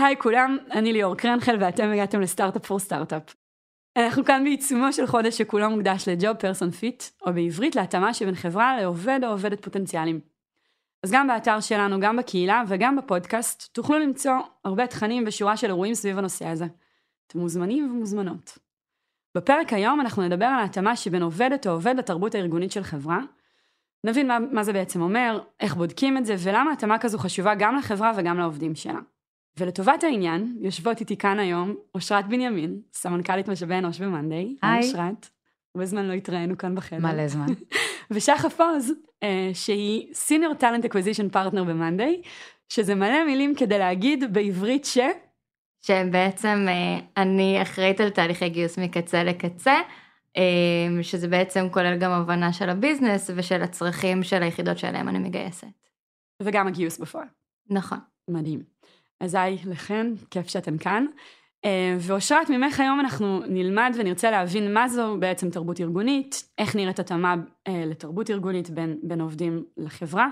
היי כולם, אני ליאור קרנגל ואתם הגעתם ל Startup for Startup. אנחנו כאן בעיצומו של חודש שכולו מוקדש ל job person fit, או בעברית להתאמה שבין חברה לעובד או עובדת פוטנציאליים. אז גם באתר שלנו, גם בקהילה וגם בפודקאסט, תוכלו למצוא הרבה תכנים ושורה של אירועים סביב הנושא הזה. אתם מוזמנים ומוזמנות. בפרק היום אנחנו נדבר על ההתאמה שבין עובדת או עובד לתרבות הארגונית של חברה. נבין מה, מה זה בעצם אומר, איך בודקים את זה, ולמה התאמה כזו חשובה גם לחברה וגם לעובדים שלה. ולטובת העניין, יושבות איתי כאן היום אושרת בנימין, סמנכ"לית משאבי אנוש במאנדיי. היי. אושרת. הרבה זמן לא התראינו כאן בחדר. מלא זמן. ושחה פוז, אה, שהיא senior talent acquisition partner במאנדיי, שזה מלא מילים כדי להגיד בעברית ש... שבעצם אה, אני אחראית על תהליכי גיוס מקצה לקצה, אה, שזה בעצם כולל גם הבנה של הביזנס ושל הצרכים של היחידות שאליהם אני מגייסת. וגם הגיוס בפועל. נכון. מדהים. אז היי לכן, כיף שאתן כאן. אה, ואושרת, ממך היום אנחנו נלמד ונרצה להבין מה זו בעצם תרבות ארגונית, איך נראית התאמה אה, לתרבות ארגונית בין, בין עובדים לחברה,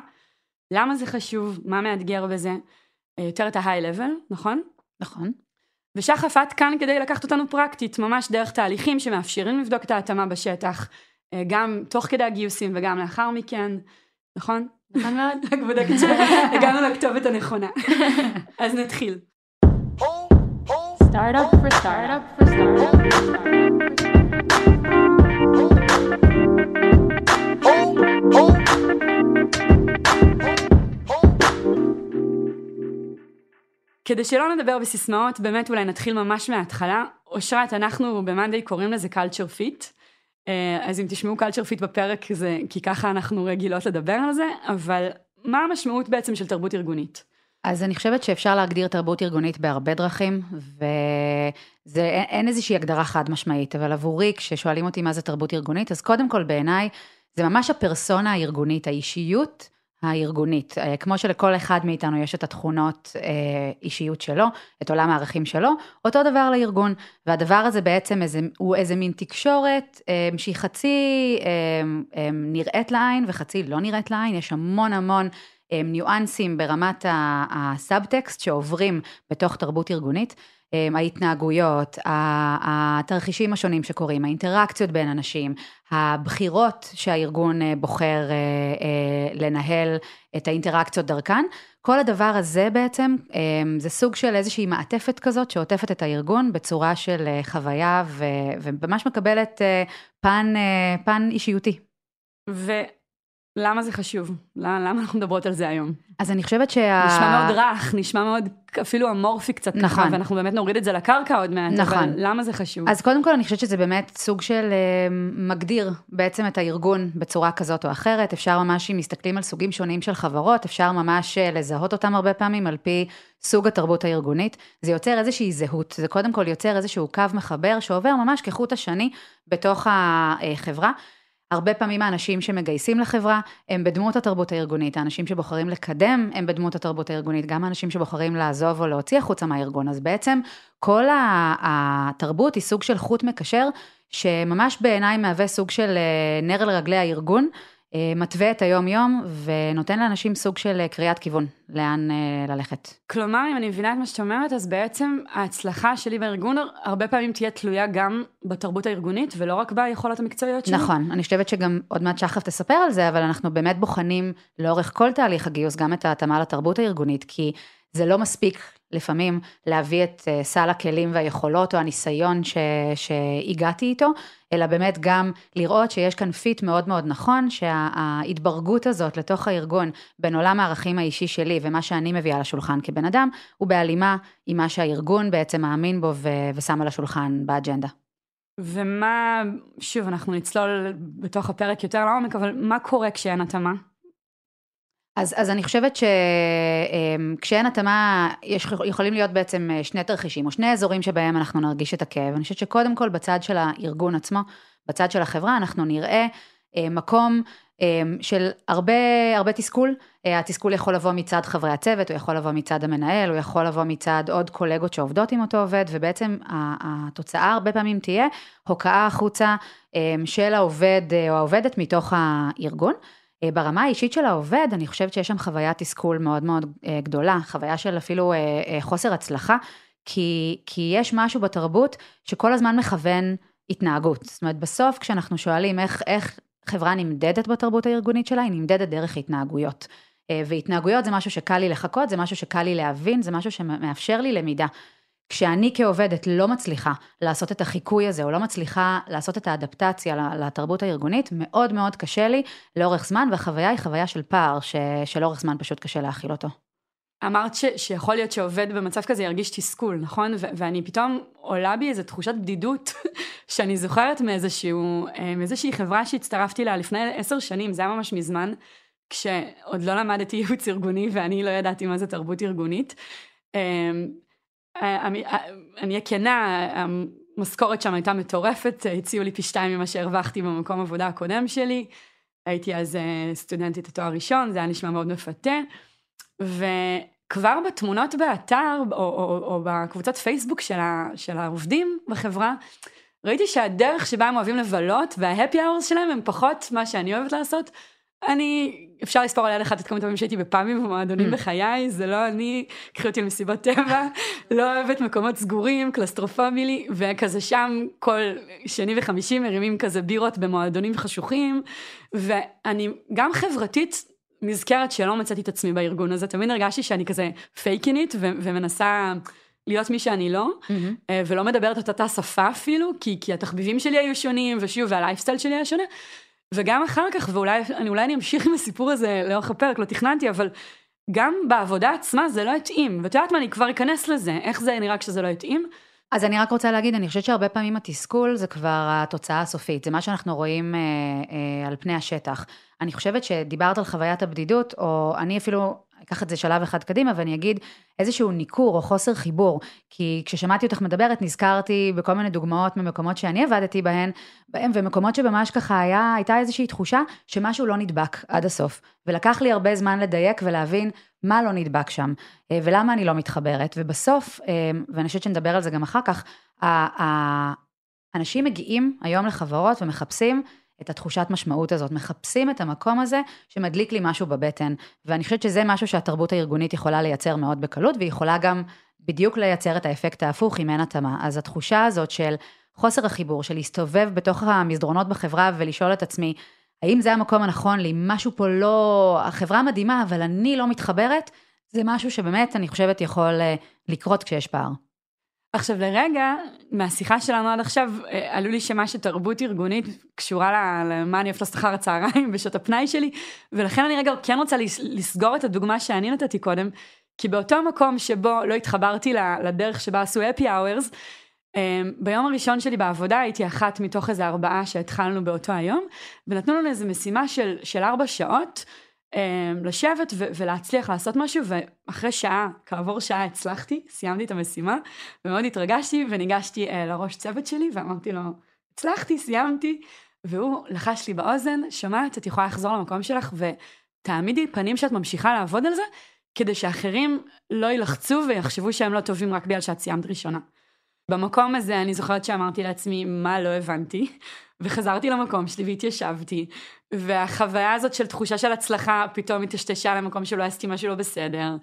למה זה חשוב, מה מאתגר בזה, אה, יותר את level, נכון? נכון. ושחף, את כאן כדי לקחת אותנו פרקטית, ממש דרך תהליכים שמאפשרים לבדוק את ההתאמה בשטח, גם תוך כדי הגיוסים וגם לאחר מכן, נכון? נכון מאוד. רק בודקת שהגענו לכתובת הנכונה. אז נתחיל. for for. כדי שלא נדבר בסיסמאות, באמת אולי נתחיל ממש מההתחלה. אושרת, אנחנו במאנדיי קוראים לזה culture fit. אה, אז אם תשמעו culture fit בפרק זה כי ככה אנחנו רגילות לדבר על זה, אבל מה המשמעות בעצם של תרבות ארגונית? אז אני חושבת שאפשר להגדיר תרבות ארגונית בהרבה דרכים, וזה, אין, אין איזושהי הגדרה חד משמעית, אבל עבורי, כששואלים אותי מה זה תרבות ארגונית, אז קודם כל בעיניי, זה ממש הפרסונה הארגונית, האישיות הארגונית. אה, כמו שלכל אחד מאיתנו יש את התכונות אה, אישיות שלו, את עולם הערכים שלו, אותו דבר לארגון. והדבר הזה בעצם איזה, הוא איזה מין תקשורת אה, שהיא חצי נראית לעין וחצי לא נראית לעין, יש המון המון ניואנסים ברמת הסאבטקסט שעוברים בתוך תרבות ארגונית. ההתנהגויות, התרחישים השונים שקורים, האינטראקציות בין אנשים, הבחירות שהארגון בוחר לנהל את האינטראקציות דרכן, כל הדבר הזה בעצם זה סוג של איזושהי מעטפת כזאת שעוטפת את הארגון בצורה של חוויה וממש מקבלת פן, פן אישיותי. למה זה חשוב? למה אנחנו מדברות על זה היום? אז אני חושבת שה... נשמע מאוד רך, נשמע מאוד אפילו אמורפי קצת נכון. ככה, ואנחנו באמת נוריד את זה לקרקע עוד מעט, נכון. אבל למה זה חשוב? אז קודם כל אני חושבת שזה באמת סוג של uh, מגדיר בעצם את הארגון בצורה כזאת או אחרת, אפשר ממש, אם מסתכלים על סוגים שונים של חברות, אפשר ממש uh, לזהות אותם הרבה פעמים על פי סוג התרבות הארגונית, זה יוצר איזושהי זהות, זה קודם כל יוצר איזשהו קו מחבר שעובר ממש כחוט השני בתוך החברה. הרבה פעמים האנשים שמגייסים לחברה הם בדמות התרבות הארגונית, האנשים שבוחרים לקדם הם בדמות התרבות הארגונית, גם האנשים שבוחרים לעזוב או להוציא החוצה מהארגון, אז בעצם כל התרבות היא סוג של חוט מקשר, שממש בעיניי מהווה סוג של אה, נר על רגלי הארגון, מתווה את היום-יום ונותן לאנשים סוג של אה, קריאת כיוון, לאן אה, ללכת. כלומר, אם אני מבינה את מה שאת אומרת, אז בעצם ההצלחה שלי בארגון הרבה פעמים תהיה תלויה גם בתרבות הארגונית, ולא רק ביכולות המקצועיות שלי. נכון, אני חושבת שגם עוד מעט שחף תספר על זה, אבל אנחנו באמת בוחנים לאורך כל תהליך הגיוס גם את ההתאמה לתרבות הארגונית, כי זה לא מספיק לפעמים להביא את סל הכלים והיכולות או הניסיון ש, שהגעתי איתו, אלא באמת גם לראות שיש כאן fit מאוד מאוד נכון, שההתברגות הזאת לתוך הארגון בין עולם הערכים האישי שלי ומה שאני מביאה לשולחן כבן אדם, הוא בהלימה עם מה שהארגון בעצם מאמין בו ו- ושם על השולחן באג'נדה. ומה, שוב, אנחנו נצלול בתוך הפרק יותר לעומק, אבל מה קורה כשאין התאמה? אז, אז אני חושבת שכשאין התאמה, יש, יכולים להיות בעצם שני תרחישים, או שני אזורים שבהם אנחנו נרגיש את הכאב. אני חושבת שקודם כל בצד של הארגון עצמו, בצד של החברה, אנחנו נראה מקום של הרבה, הרבה תסכול. התסכול יכול לבוא מצד חברי הצוות, הוא יכול לבוא מצד המנהל, הוא יכול לבוא מצד עוד קולגות שעובדות עם אותו עובד, ובעצם התוצאה הרבה פעמים תהיה הוקעה החוצה של העובד או העובדת מתוך הארגון. אה, ברמה האישית של העובד, אני חושבת שיש שם חוויית תסכול מאוד מאוד אה, גדולה, חוויה של אפילו אה, חוסר הצלחה, כי, כי יש משהו בתרבות שכל הזמן מכוון התנהגות. זאת אומרת, בסוף כשאנחנו שואלים איך, איך חברה נמדדת בתרבות הארגונית שלה, היא נמדדת דרך התנהגויות. והתנהגויות זה משהו שקל לי לחכות, זה משהו שקל לי להבין, זה משהו שמאפשר לי למידה. כשאני כעובדת לא מצליחה לעשות את החיקוי הזה, או לא מצליחה לעשות את האדפטציה לתרבות הארגונית, מאוד מאוד קשה לי לאורך זמן, והחוויה היא חוויה של פער, ש... שלאורך זמן פשוט קשה להכיל אותו. אמרת ש, שיכול להיות שעובד במצב כזה ירגיש תסכול, נכון? ו- ואני פתאום עולה בי איזו תחושת בדידות שאני זוכרת מאיזשהו, אה, מאיזושהי חברה שהצטרפתי לה לפני עשר שנים, זה היה ממש מזמן, כשעוד לא למדתי ייעוץ ארגוני ואני לא ידעתי מה זה תרבות ארגונית. אה, אה, אני אהיה כנה, המשכורת שם הייתה מטורפת, הציעו לי פי שתיים ממה שהרווחתי במקום עבודה הקודם שלי. הייתי אז אה, סטודנטית לתואר ראשון, זה היה נשמע מאוד מפתה. וכבר בתמונות באתר, או, או, או בקבוצת פייסבוק של, ה, של העובדים בחברה, ראיתי שהדרך שבה הם אוהבים לבלות וההפי אאורס שלהם הם פחות מה שאני אוהבת לעשות, אני, אפשר לספור על יד אחת את כמות הפעמים שהייתי בפאבים ומועדונים mm. בחיי, זה לא אני, קחי אותי למסיבות טבע, לא אוהבת מקומות סגורים, קלסטרופובי לי, וכזה שם כל שני וחמישי מרימים כזה בירות במועדונים חשוכים, ואני גם חברתית נזכרת שלא מצאתי את עצמי בארגון הזה, תמיד הרגשתי שאני כזה פייקינית ומנסה להיות מי שאני לא, mm-hmm. ולא מדברת את אותה שפה אפילו, כי, כי התחביבים שלי היו שונים, ושוב, והלייפסטייל שלי היה שונה. וגם אחר כך, ואולי אני, אני אמשיך עם הסיפור הזה לאורך הפרק, לא תכננתי, אבל גם בעבודה עצמה זה לא התאים. ואת יודעת מה, אני כבר אכנס לזה, איך זה נראה כשזה לא התאים. אז אני רק רוצה להגיד, אני חושבת שהרבה פעמים התסכול זה כבר התוצאה הסופית, זה מה שאנחנו רואים אה, אה, על פני השטח. אני חושבת שדיברת על חוויית הבדידות, או אני אפילו אקח את זה שלב אחד קדימה ואני אגיד איזשהו ניכור או חוסר חיבור, כי כששמעתי אותך מדברת נזכרתי בכל מיני דוגמאות ממקומות שאני עבדתי בהן, בהם ומקומות שממש ככה היה, הייתה איזושהי תחושה שמשהו לא נדבק עד הסוף, ולקח לי הרבה זמן לדייק ולהבין מה לא נדבק שם, אה, ולמה אני לא מתחברת, ובסוף, אה, ואני חושבת שנדבר על זה גם אחר כך, האנשים מגיעים היום לחברות ומחפשים את התחושת משמעות הזאת, מחפשים את המקום הזה שמדליק לי משהו בבטן. ואני חושבת שזה משהו שהתרבות הארגונית יכולה לייצר מאוד בקלות, והיא יכולה גם בדיוק לייצר את האפקט ההפוך אם אין התאמה. אז התחושה הזאת של חוסר החיבור, של להסתובב בתוך המסדרונות בחברה ולשאול את עצמי, האם זה המקום הנכון לי, משהו פה לא, החברה מדהימה, אבל אני לא מתחברת, זה משהו שבאמת אני חושבת יכול אה, לקרות כשיש פער. עכשיו לרגע, מהשיחה שלנו עד עכשיו, אה, עלו לי שמה שתרבות ארגונית קשורה למה אני אוהבת אחר הצהריים בשעות הפנאי שלי, ולכן אני רגע כן רוצה לסגור את הדוגמה שאני נתתי קודם, כי באותו מקום שבו לא התחברתי לדרך שבה עשו happy hours, אה, ביום הראשון שלי בעבודה הייתי אחת מתוך איזה ארבעה שהתחלנו באותו היום, ונתנו לנו איזה משימה של, של ארבע שעות, אמ, לשבת ו- ולהצליח לעשות משהו ואחרי שעה, כעבור שעה הצלחתי, סיימתי את המשימה ומאוד התרגשתי וניגשתי uh, לראש צוות שלי ואמרתי לו, הצלחתי, סיימתי, והוא לחש לי באוזן, שומעת, את יכולה לחזור למקום שלך ותעמידי פנים שאת ממשיכה לעבוד על זה, כדי שאחרים לא יילחצו ויחשבו שהם לא טובים רק בגלל שאת סיימת ראשונה. במקום הזה אני זוכרת שאמרתי לעצמי, מה לא הבנתי? וחזרתי למקום שלי והתיישבתי, והחוויה הזאת של תחושה של הצלחה פתאום התשתשה למקום שלא עשיתי משהו לא בסדר.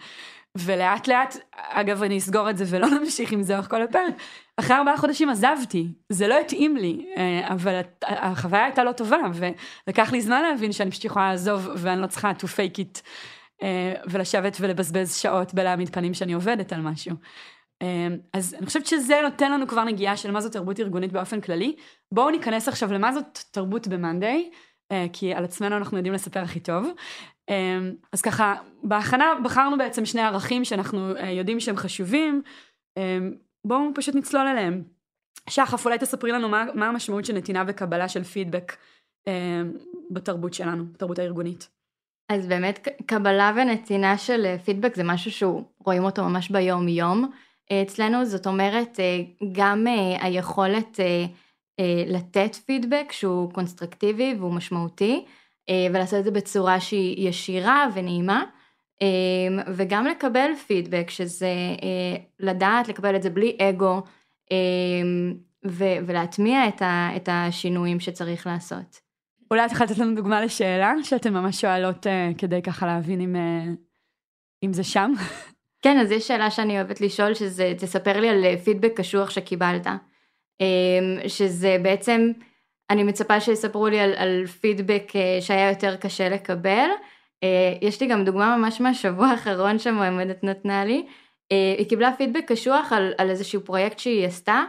ולאט לאט, אגב אני אסגור את זה ולא נמשיך עם זה אורך כל הפרק, אחרי ארבעה חודשים עזבתי, זה לא התאים לי, אה, אבל החוויה הייתה לא טובה, ולקח לי זמן להבין שאני פשוט יכולה לעזוב ואני לא צריכה to fake it, אה, ולשבת ולבזבז שעות בלהעמיד פנים שאני עובדת על משהו. אמ, אז אני חושבת שזה נותן לנו כבר נגיעה של מה זו תרבות ארגונית באופן כללי. בואו ניכנס עכשיו למה זאת תרבות ב-Monday, אה, כי על עצמנו אנחנו יודעים לספר הכי טוב. אמ, אז ככה, בהכנה בחרנו בעצם שני ערכים שאנחנו אה, יודעים שהם חשובים, אמ, בואו פשוט נצלול אליהם. שחף, אולי תספרי לנו מה, מה המשמעות של נתינה וקבלה של פידבק בתרבות שלנו, בתרבות הארגונית. אז באמת קבלה ונתינה של אה, פידבק זה משהו שהוא רואים אותו ממש ביום יום. אצלנו זאת אומרת אה, גם אה, היכולת אה, לתת פידבק שהוא קונסטרקטיבי והוא משמעותי ולעשות את זה בצורה שהיא ישירה ונעימה וגם לקבל פידבק שזה לדעת לקבל את זה בלי אגו ולהטמיע את השינויים שצריך לעשות. אולי את יכולה לתת לנו דוגמה לשאלה שאתן ממש שואלות כדי ככה להבין אם, אם זה שם? כן, אז יש שאלה שאני אוהבת לשאול, שזה, תספר לי על פידבק קשוח שקיבלת. Um, שזה בעצם, אני מצפה שיספרו לי על, על פידבק uh, שהיה יותר קשה לקבל. Uh, יש לי גם דוגמה ממש מהשבוע האחרון שהמועמדת נתנה לי. היא קיבלה פידבק קשוח על, על איזשהו פרויקט שהיא עשתה,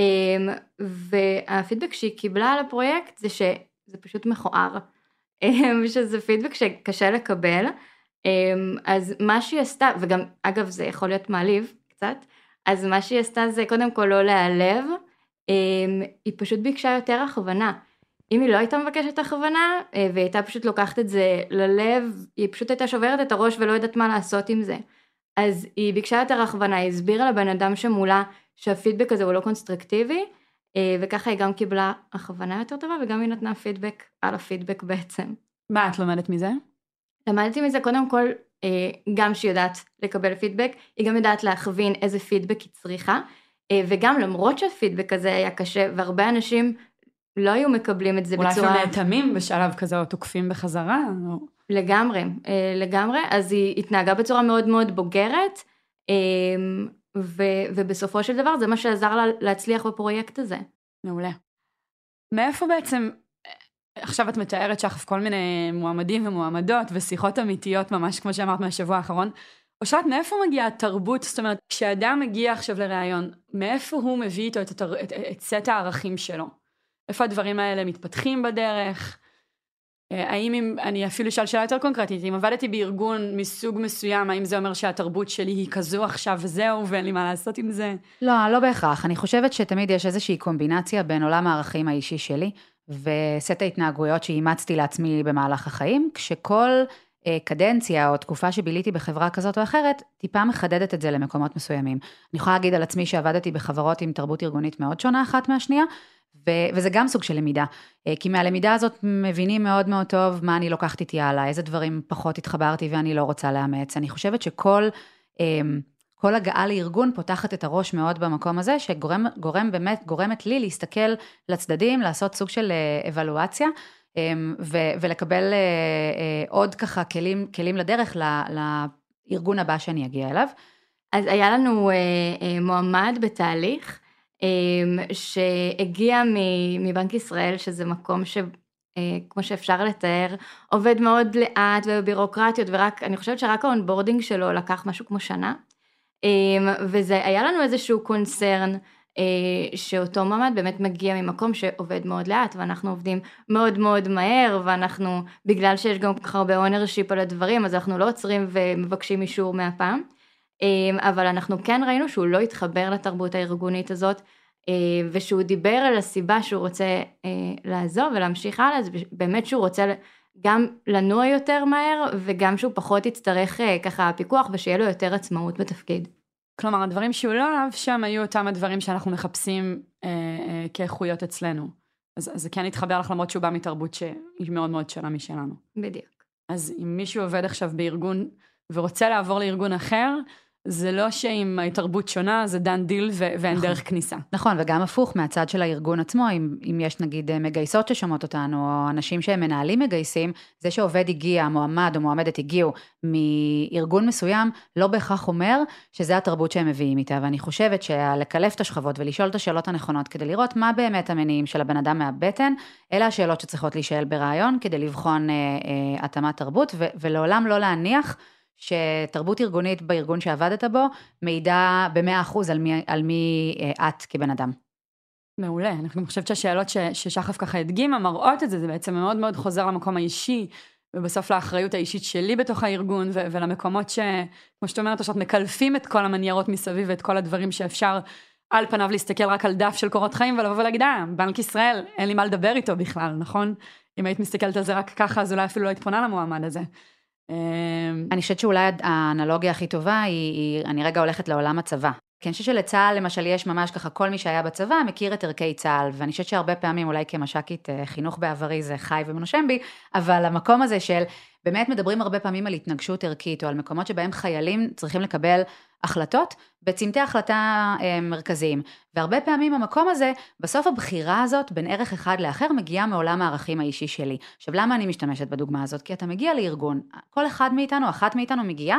um, והפידבק שהיא קיבלה על הפרויקט זה שזה פשוט מכוער, um, שזה פידבק שקשה לקבל, אז מה שהיא עשתה, וגם אגב זה יכול להיות מעליב קצת, אז מה שהיא עשתה זה קודם כל לא להיעלב, um, היא פשוט ביקשה יותר הכוונה. אם היא לא הייתה מבקשת הכוונה, והיא הייתה פשוט לוקחת את זה ללב, היא פשוט הייתה שוברת את הראש ולא יודעת מה לעשות עם זה. אז היא ביקשה יותר הכוונה, היא הסבירה לבן אדם שמולה שהפידבק הזה הוא לא קונסטרקטיבי, אה, וככה היא גם קיבלה הכוונה יותר טובה וגם היא נתנה פידבק על הפידבק בעצם. מה את לומדת מזה? למדתי מזה קודם כל, אה, גם שהיא יודעת לקבל פידבק, היא גם יודעת להכווין איזה פידבק היא צריכה, אה, וגם למרות שהפידבק הזה היה קשה, והרבה אנשים לא היו מקבלים את זה אולי בצורה... אולי אפילו נאטמים בשלב כזה או תוקפים בחזרה. או... לגמרי, לגמרי, אז היא התנהגה בצורה מאוד מאוד בוגרת, ו, ובסופו של דבר זה מה שעזר לה להצליח בפרויקט הזה. מעולה. מאיפה בעצם, עכשיו את מתארת שחף כל מיני מועמדים ומועמדות ושיחות אמיתיות ממש כמו שאמרת מהשבוע האחרון, אושרת, מאיפה מגיעה התרבות? זאת אומרת, כשאדם מגיע עכשיו לראיון, מאיפה הוא מביא איתו את, התר... את, את סט הערכים שלו? איפה הדברים האלה מתפתחים בדרך? אה, האם אם, אני אפילו אשאל שאלה יותר קונקרטית, אם עבדתי בארגון מסוג מסוים, האם זה אומר שהתרבות שלי היא כזו עכשיו וזהו, ואין לי מה לעשות עם זה? לא, לא בהכרח. אני חושבת שתמיד יש איזושהי קומבינציה בין עולם הערכים האישי שלי, וסט ההתנהגויות שאימצתי לעצמי במהלך החיים, כשכל אה, קדנציה או תקופה שביליתי בחברה כזאת או אחרת, טיפה מחדדת את זה למקומות מסוימים. אני יכולה להגיד על עצמי שעבדתי בחברות עם תרבות ארגונית מאוד שונה אחת מהשנייה, ו- וזה גם סוג של למידה, אה, כי מהלמידה הזאת מבינים מאוד מאוד טוב מה אני לוקחת איתי הלאה, איזה דברים פחות התחברתי ואני לא רוצה לאמץ. אני חושבת שכל אמ, כל הגעה לארגון פותחת את הראש מאוד במקום הזה, שגורם גורם באמת, גורמת לי להסתכל לצדדים, לעשות סוג של אה, אבלואציה. אמ, ו- ולקבל אה, עוד ככה כלים, כלים לדרך לארגון הבא שאני אגיע אליו. אז היה לנו מועמד בתהליך, אמ, שהגיע מבנק ישראל, שזה מקום ש... אה, כמו שאפשר לתאר, עובד מאוד לאט ובבירוקרטיות, ורק, אני חושבת שרק ה onboarding שלו לקח משהו כמו שנה. אמ, וזה היה לנו איזשהו קונצרן אה, שאותו מועמד באמת מגיע ממקום שעובד מאוד לאט, ואנחנו עובדים מאוד מאוד מהר, ואנחנו, בגלל שיש גם כל כך הרבה ownership על הדברים, אז אנחנו לא עוצרים ומבקשים אישור מהפעם. אמ, אבל אנחנו כן ראינו שהוא לא התחבר לתרבות הארגונית הזאת, אה, ושהוא דיבר על הסיבה שהוא רוצה אה, לעזוב ולהמשיך הלאה, זה באמת שהוא רוצה גם לנוע יותר מהר, וגם שהוא פחות יצטרך אה, ככה פיקוח ושיהיה לו יותר עצמאות בתפקיד. כלומר, הדברים שהוא לא אהב שם היו אותם הדברים שאנחנו מחפשים אה, אה, כאיכויות אצלנו. אז, אז זה כן התחבר לך למרות שהוא בא מתרבות שהיא מאוד מאוד שונה משלנו. בדיוק. אז אם מישהו עובד עכשיו בארגון ורוצה לעבור לארגון אחר, זה לא שאם התרבות שונה זה דן דיל ו- ואין נכון. דרך כניסה. נכון, וגם הפוך מהצד של הארגון עצמו, אם, אם יש נגיד אה, מגייסות ששומעות אותנו, או אנשים שהם מנהלים מגייסים, זה שעובד הגיע, מועמד או מועמדת הגיעו מארגון מסוים, לא בהכרח אומר שזה התרבות שהם מביאים איתה. ואני חושבת שלקלף את השכבות ולשאול את השאלות הנכונות כדי לראות מה באמת המניעים של הבן אדם מהבטן, אלה השאלות שצריכות להישאל ברעיון כדי לבחון אה, אה, התאמת תרבות, ו- ולעולם לא להניח שתרבות ארגונית בארגון שעבדת בו מעידה ב-100% על מי, על מי אה, את כבן אדם. מעולה, אני גם חושבת שהשאלות ש, ששחף ככה הדגימה מראות את זה, זה בעצם מאוד מאוד חוזר למקום האישי, ובסוף לאחריות האישית שלי בתוך הארגון, ו- ולמקומות ש... כמו שאת אומרת, שאת מקלפים את כל המניירות מסביב ואת כל הדברים שאפשר על פניו להסתכל רק על דף של קורות חיים ולבוא ולהגיד, אה, בנק ישראל, אין לי מה לדבר איתו בכלל, נכון? אם היית מסתכלת על זה רק ככה, אז אולי אפילו לא היית פונה למועמד הזה. אמ, אני חושבת שאולי האנלוגיה הכי טובה היא, היא, אני רגע הולכת לעולם הצבא. כי אני חושבת שלצה"ל למשל יש ממש ככה, כל מי שהיה בצבא מכיר את ערכי צה"ל, ואני חושבת שהרבה פעמים אולי כמש"קית אה, חינוך בעברי זה חי ונושם בי, אבל המקום הזה של באמת מדברים הרבה פעמים על התנגשות ערכית, או על מקומות שבהם חיילים צריכים לקבל החלטות בצמתי החלטה אה, מרכזיים. והרבה פעמים המקום הזה, בסוף הבחירה הזאת בין ערך אחד לאחר מגיעה מעולם הערכים האישי שלי. עכשיו למה אני משתמשת בדוגמה הזאת? כי אתה מגיע לארגון, כל אחד מאיתנו, אחת מאיתנו מגיעה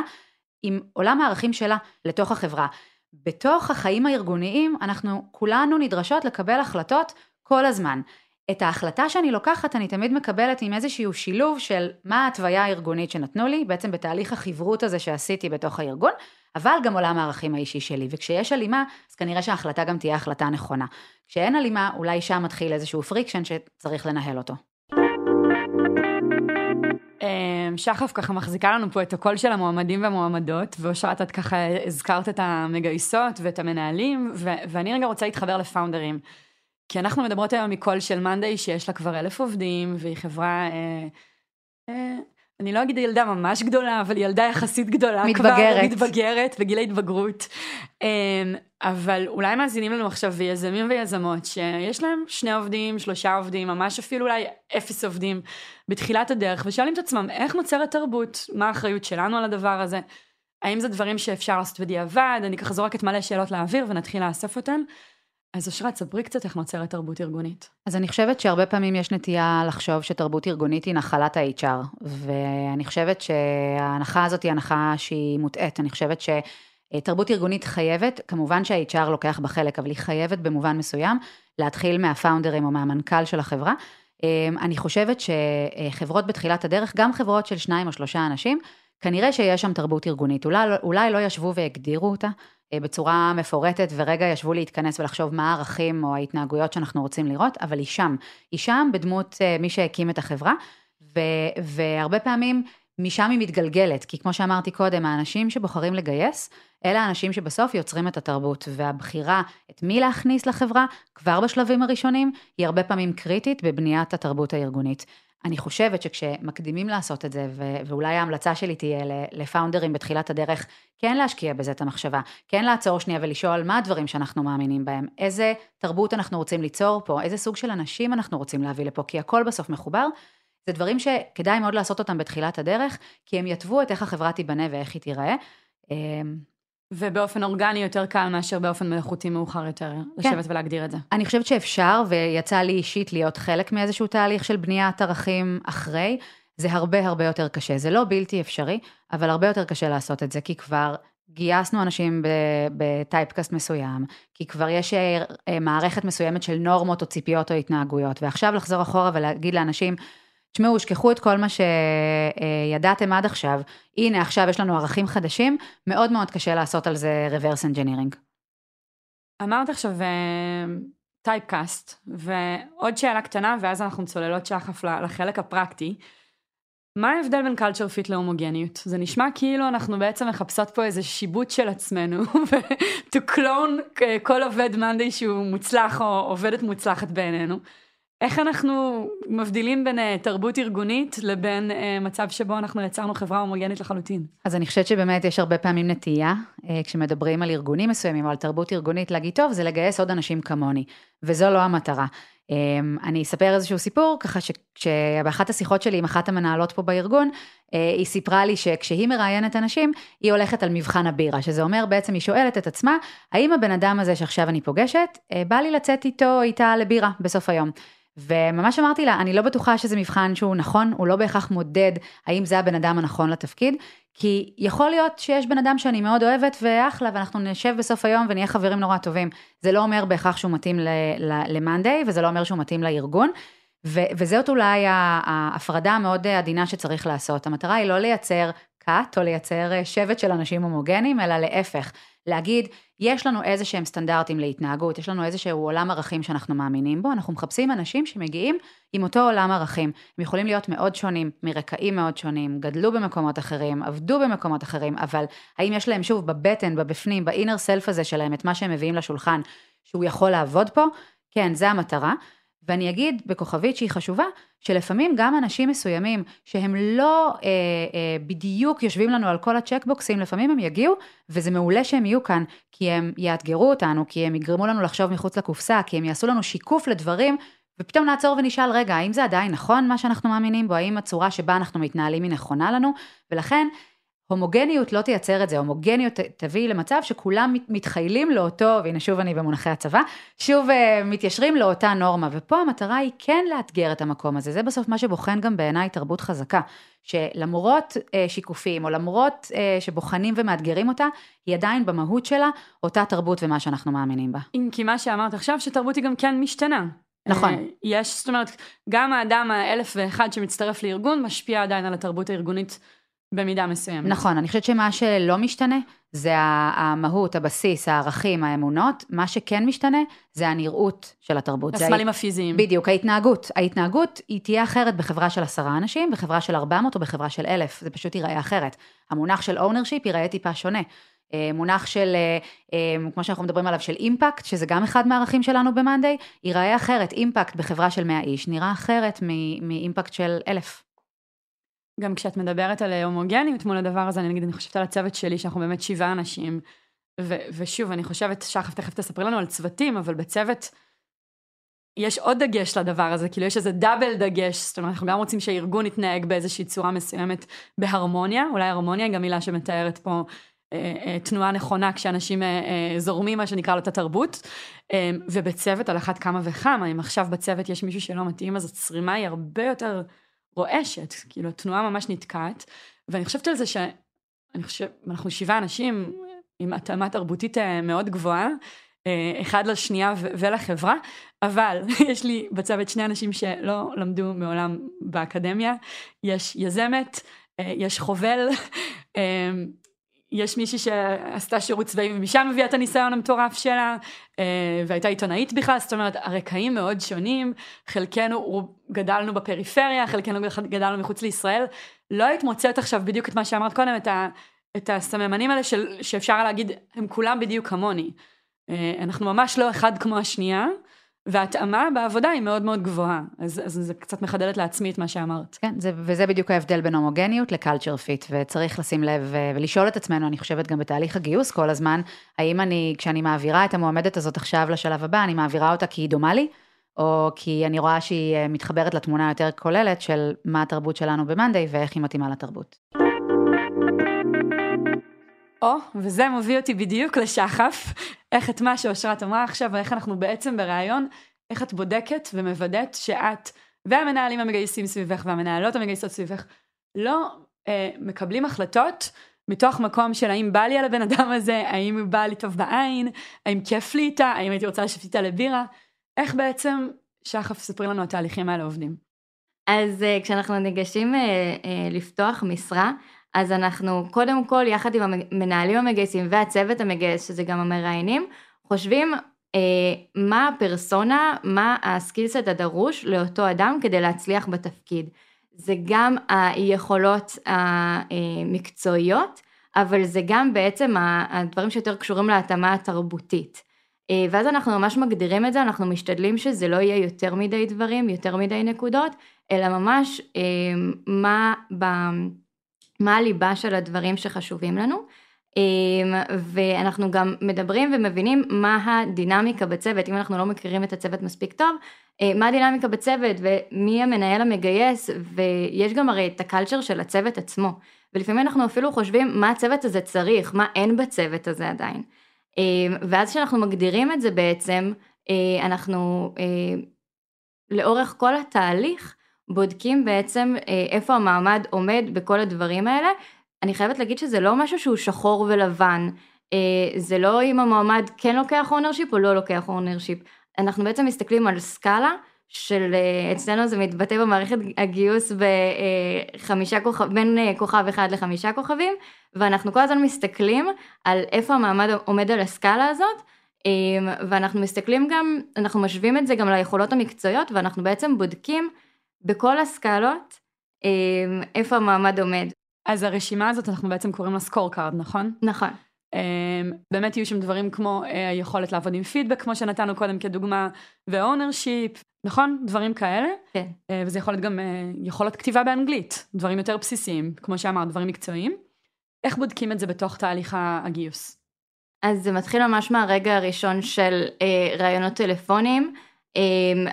עם עולם הערכים שלה לתוך החברה. בתוך החיים הארגוניים אנחנו כולנו נדרשות לקבל החלטות כל הזמן. את ההחלטה שאני לוקחת אני תמיד מקבלת עם איזשהו שילוב של מה ההתוויה הארגונית שנתנו לי, בעצם בתהליך החברות הזה שעשיתי בתוך הארגון, אבל גם עולם הערכים האישי שלי, וכשיש הלימה, אז כנראה שההחלטה גם תהיה החלטה נכונה. כשאין הלימה, אולי שם מתחיל איזשהו friction שצריך לנהל אותו. אמ, שחף ככה מחזיקה לנו פה את הקול של המועמדים והמועמדות, ואושרת את ככה הזכרת את המגייסות ואת המנהלים, ו- ואני רגע רוצה להתחבר ל founder ים. כי אנחנו מדברות היום מקול של monday שיש לה כבר אלף עובדים, והיא חברה, אה, אה, אני לא אגיד ילדה ממש גדולה, אבל ילדה יחסית גדולה. מתבגרת. כבר מתבגרת, בגיל ההתבגרות. אה, אבל אולי מאזינים לנו עכשיו יזמים ויזמות שיש להם שני עובדים, שלושה עובדים, ממש אפילו אולי אפס עובדים בתחילת הדרך, ושואלים את עצמם איך נוצרת תרבות, מה האחריות שלנו על הדבר הזה, האם זה דברים שאפשר לעשות בדיעבד, אני ככה זורקת מלא שאלות לאוויר ונתחיל לאסוף אותן. אז אושרת, ספרי קצת איך נוצרת תרבות ארגונית. אז אני חושבת שהרבה פעמים יש נטייה לחשוב שתרבות ארגונית היא נחלת ה-HR, ואני חושבת שההנחה הזאת היא הנחה שהיא מוטעית. אני חושבת שתרבות ארגונית חייבת, כמובן שה-HR לוקח בה חלק, אבל היא חייבת במובן מסוים להתחיל מהפאונדרים או מהמנכ"ל של החברה. אני חושבת שחברות בתחילת הדרך, גם חברות של שניים או שלושה אנשים, כנראה שיש שם תרבות ארגונית. אולי, אולי לא ישבו והגדירו אותה, בצורה מפורטת ורגע ישבו להתכנס ולחשוב מה הערכים או ההתנהגויות שאנחנו רוצים לראות, אבל היא שם. היא שם בדמות אה, מי שהקים את החברה, ו, והרבה פעמים משם היא מתגלגלת, כי כמו שאמרתי קודם, האנשים שבוחרים לגייס, אלה האנשים שבסוף יוצרים את התרבות, והבחירה את מי להכניס לחברה, כבר בשלבים הראשונים, היא הרבה פעמים קריטית בבניית התרבות הארגונית. אני חושבת שכשמקדימים לעשות את זה, ו- ואולי ההמלצה שלי תהיה לפאונדרים בתחילת הדרך, כן להשקיע בזה את המחשבה, כן לעצור שנייה ולשאול מה הדברים שאנחנו מאמינים בהם, איזה תרבות אנחנו רוצים ליצור פה, איזה סוג של אנשים אנחנו רוצים להביא לפה, כי הכל בסוף מחובר. זה דברים שכדאי מאוד לעשות אותם בתחילת הדרך, כי הם יתוו את איך החברה תיבנה ואיך היא תיראה. ובאופן אורגני יותר קל מאשר באופן מלאכותי מאוחר יותר, כן. לשבת ולהגדיר את זה. אני חושבת שאפשר, ויצא לי אישית להיות חלק מאיזשהו תהליך של בניית ערכים אחרי, זה הרבה הרבה יותר קשה. זה לא בלתי אפשרי, אבל הרבה יותר קשה לעשות את זה, כי כבר גייסנו אנשים בטייפקאסט מסוים, כי כבר יש אה, מערכת מסוימת של נורמות או ציפיות או התנהגויות, ועכשיו לחזור אחורה ולהגיד לאנשים, תשמעו, שכחו את כל מה שידעתם עד עכשיו, הנה עכשיו יש לנו ערכים חדשים, מאוד מאוד קשה לעשות על זה reverse engineering. אמרת עכשיו טייפקאסט, uh, ועוד שאלה קטנה, ואז אנחנו צוללות שחף לחלק הפרקטי. מה ההבדל בין culture fit להומוגניות? זה נשמע כאילו אנחנו בעצם מחפשות פה איזה שיבוט של עצמנו, to clone כל עובד מאנדי שהוא מוצלח או עובדת מוצלחת בעינינו. איך אנחנו מבדילים בין uh, תרבות ארגונית לבין uh, מצב שבו אנחנו יצרנו חברה הומוגנית לחלוטין? אז אני חושבת שבאמת יש הרבה פעמים נטייה, uh, כשמדברים על ארגונים מסוימים או על תרבות ארגונית, להגיד, טוב, זה לגייס עוד אנשים כמוני, וזו לא המטרה. Um, אני אספר איזשהו סיפור, ככה שבאחת השיחות שלי עם אחת המנהלות פה בארגון, uh, היא סיפרה לי שכשהיא מראיינת אנשים, היא הולכת על מבחן הבירה, שזה אומר בעצם היא שואלת את עצמה, האם הבן אדם הזה שעכשיו אני פוגשת, uh, בא לי לצאת איתו, איתה לבירה בסוף היום. וממש אמרתי לה, אני לא בטוחה שזה מבחן שהוא נכון, הוא לא בהכרח מודד האם זה הבן אדם הנכון לתפקיד, כי יכול להיות שיש בן אדם שאני מאוד אוהבת ואחלה, ואנחנו נשב בסוף היום ונהיה חברים נורא טובים. זה לא אומר בהכרח שהוא מתאים למאנדיי, וזה לא אומר שהוא מתאים לארגון. ו- וזאת אולי ההפרדה המאוד עדינה שצריך לעשות. המטרה היא לא לייצר כת או לייצר שבט של אנשים הומוגנים, אלא להפך, להגיד, יש לנו איזה שהם סטנדרטים להתנהגות, יש לנו איזשהו עולם ערכים שאנחנו מאמינים בו, אנחנו מחפשים אנשים שמגיעים עם אותו עולם ערכים. הם יכולים להיות מאוד שונים, מרקעים מאוד שונים, גדלו במקומות אחרים, עבדו במקומות אחרים, אבל האם יש להם שוב בבטן, בבפנים, באינר סלף הזה שלהם, את מה שהם מביאים לשולחן, שהוא יכול לעבוד פה? כן, זה המטרה. ואני אגיד בכוכבית שהיא חשובה, שלפעמים גם אנשים מסוימים שהם לא אה, אה, בדיוק יושבים לנו על כל הצ'קבוקסים, לפעמים הם יגיעו, וזה מעולה שהם יהיו כאן, כי הם יאתגרו אותנו, כי הם יגרמו לנו לחשוב מחוץ לקופסה, כי הם יעשו לנו שיקוף לדברים ופתאום נעצור ונשאל, רגע, האם זה עדיין נכון מה שאנחנו מאמינים בו? האם הצורה שבה אנחנו מתנהלים היא נכונה לנו? ולכן, הומוגניות לא תייצר את זה, הומוגניות תביא למצב שכולם מתחיילים לאותו, והנה שוב אני במונחי הצבא, שוב uh, מתיישרים לאותה נורמה, ופה המטרה היא כן לאתגר את המקום הזה, זה בסוף מה שבוחן גם בעיניי תרבות חזקה, שלמרות uh, שיקופים, או למרות uh, שבוחנים ומאתגרים אותה, היא עדיין במהות שלה אותה תרבות ומה שאנחנו מאמינים בה. אם כי מה שאמרת עכשיו, שתרבות היא גם כן משתנה. נכון. יש, זאת אומרת, גם האדם האלף ואחד שמצטרף לארגון משפיע עדיין על התרבות הארגונית במידה מסוימת. נכון, אני חושבת שמה שלא משתנה זה המהות, הבסיס, הערכים, האמונות. מה שכן משתנה זה הנראות של התרבות. הסמלים הפיזיים. בדיוק, ההתנהגות. ההתנהגות היא תהיה אחרת בחברה של עשרה אנשים, בחברה של 400 או בחברה של אלף. זה פשוט ייראה אחרת. המונח של ownership ייראה טיפה שונה. אה, מונח של, אה, אה, כמו שאנחנו מדברים עליו, של אימפקט, שזה גם אחד מהערכים שלנו ב-Monday, ייראה אחרת. אימפקט בחברה של 100 איש נראה אחרת מאימפקט של אלף. גם כשאת מדברת על הומוגניות מול הדבר הזה, אני נגיד, אני חושבת על הצוות שלי, שאנחנו באמת שבעה אנשים, ו- ושוב, אני חושבת, שחף תכף תספרי לנו על צוותים, אבל בצוות יש עוד דגש לדבר הזה, כאילו יש איזה דאבל דגש, זאת אומרת, אנחנו גם רוצים שהארגון יתנהג באיזושהי צורה מסוימת בהרמוניה, אולי הרמוניה היא גם מילה שמתארת פה אה, אה, תנועה נכונה כשאנשים אה, אה, זורמים, מה שנקרא התרבות, אה, ובצוות על אחת כמה וכמה, אם עכשיו בצוות יש מישהו שלא מתאים, אז הצרימה היא הרבה יותר... רועשת, כאילו התנועה ממש נתקעת, ואני חושבת על זה שאני חושבת, אנחנו שבעה אנשים עם התאמה תרבותית אה, מאוד גבוהה, אה, אחד לשנייה ולחברה, אבל יש לי בצוות שני אנשים שלא למדו מעולם באקדמיה, יש יזמת, אה, יש חובל, יש מישהי שעשתה שירות צבאי ומשם הביאה את הניסיון המטורף שלה, אה, והייתה עיתונאית בכלל, זאת אומרת, הרקעים מאוד שונים, חלקנו גדלנו בפריפריה, חלקנו גדלנו מחוץ לישראל, לא היית מוצאת עכשיו בדיוק את מה שאמרת קודם, את, ה, את הסממנים האלה של, שאפשר להגיד, הם כולם בדיוק כמוני. אה, אנחנו ממש לא אחד כמו השנייה. וההתאמה בעבודה היא מאוד מאוד גבוהה, אז, אז זה קצת מחדדת לעצמי את מה שאמרת. כן, זה, וזה בדיוק ההבדל בין הומוגניות ל culture fit, וצריך לשים לב ולשאול את עצמנו, אני חושבת גם בתהליך הגיוס כל הזמן, האם אני, כשאני מעבירה את המועמדת הזאת עכשיו לשלב הבא, אני מעבירה אותה כי היא דומה לי, או כי אני רואה שהיא אה, מתחברת לתמונה היותר כוללת של מה התרבות שלנו ב-Monday ואיך היא מתאימה לתרבות. או, וזה מביא אותי בדיוק לשחף, איך את מה שאושרת אמרה עכשיו, ואיך אנחנו בעצם בריאיון, איך את בודקת ומוודאת שאת והמנהלים המגייסים סביבך והמנהלות המגייסות סביבך לא אה, מקבלים החלטות מתוך מקום של האם בא לי על הבן אדם הזה, האם הוא בא לי טוב בעין, האם כיף לי איתה, האם הייתי רוצה לשבת איתה לבירה, איך בעצם, שחף, ספרי לנו התהליכים האלה עובדים. אז uh, כשאנחנו ניגשים uh, uh, לפתוח משרה, אז אנחנו קודם כל יחד עם המנהלים המגייסים והצוות המגייס, שזה גם המראיינים, חושבים אה, מה הפרסונה, מה הסקילסט הדרוש לאותו אדם כדי להצליח בתפקיד. זה גם היכולות המקצועיות, אבל זה גם בעצם הדברים שיותר קשורים להתאמה התרבותית. אה, ואז אנחנו ממש מגדירים את זה, אנחנו משתדלים שזה לא יהיה יותר מדי דברים, יותר מדי נקודות, אלא ממש אה, מה ב... מה הליבה של הדברים שחשובים לנו. אמ, ואנחנו גם מדברים ומבינים מה הדינמיקה בצוות, אם אנחנו לא מכירים את הצוות מספיק טוב, אה, מה הדינמיקה בצוות ומי המנהל המגייס, ויש גם הרי את הקלצ'ר של הצוות עצמו, ולפעמים אנחנו אפילו חושבים מה הצוות הזה צריך, מה אין בצוות הזה עדיין. אמ, ואז כשאנחנו מגדירים את זה בעצם, אה, אנחנו אה, לאורך כל התהליך, בודקים בעצם אה, איפה המועמד עומד בכל הדברים האלה. אני חייבת להגיד שזה לא משהו שהוא שחור ולבן, אה, זה לא אם המועמד כן לוקח ownership או לא לוקח ownership. אנחנו בעצם מסתכלים על סקאלה של, אה, אצלנו זה מתבטא במערכת הגיוס בחמישה כוכב, בין כוכב אחד לחמישה כוכבים, ואנחנו כל הזמן מסתכלים על איפה המועמד עומד על הסקאלה הזאת, ואנחנו מסתכלים גם, אנחנו משווים את זה גם ליכולות המקצועיות, ואנחנו בעצם בודקים בכל הסקלות אמ, איפה המועמד עומד. אז הרשימה הזאת אנחנו בעצם קוראים לה score card, נכון? נכון. אמ, באמת יהיו שם דברים כמו אה, היכולת לעבוד עם פידבק, כמו שנתנו קודם כדוגמה, ו ownership, נכון? דברים כאלה. כן. אה, וזה יכול להיות גם אה, יכולת כתיבה באנגלית, דברים יותר בסיסיים, כמו שאמרת, דברים מקצועיים. איך בודקים את זה בתוך תהליך הגיוס? אז זה מתחיל ממש מהרגע הראשון של אה, ראיונות טלפונים.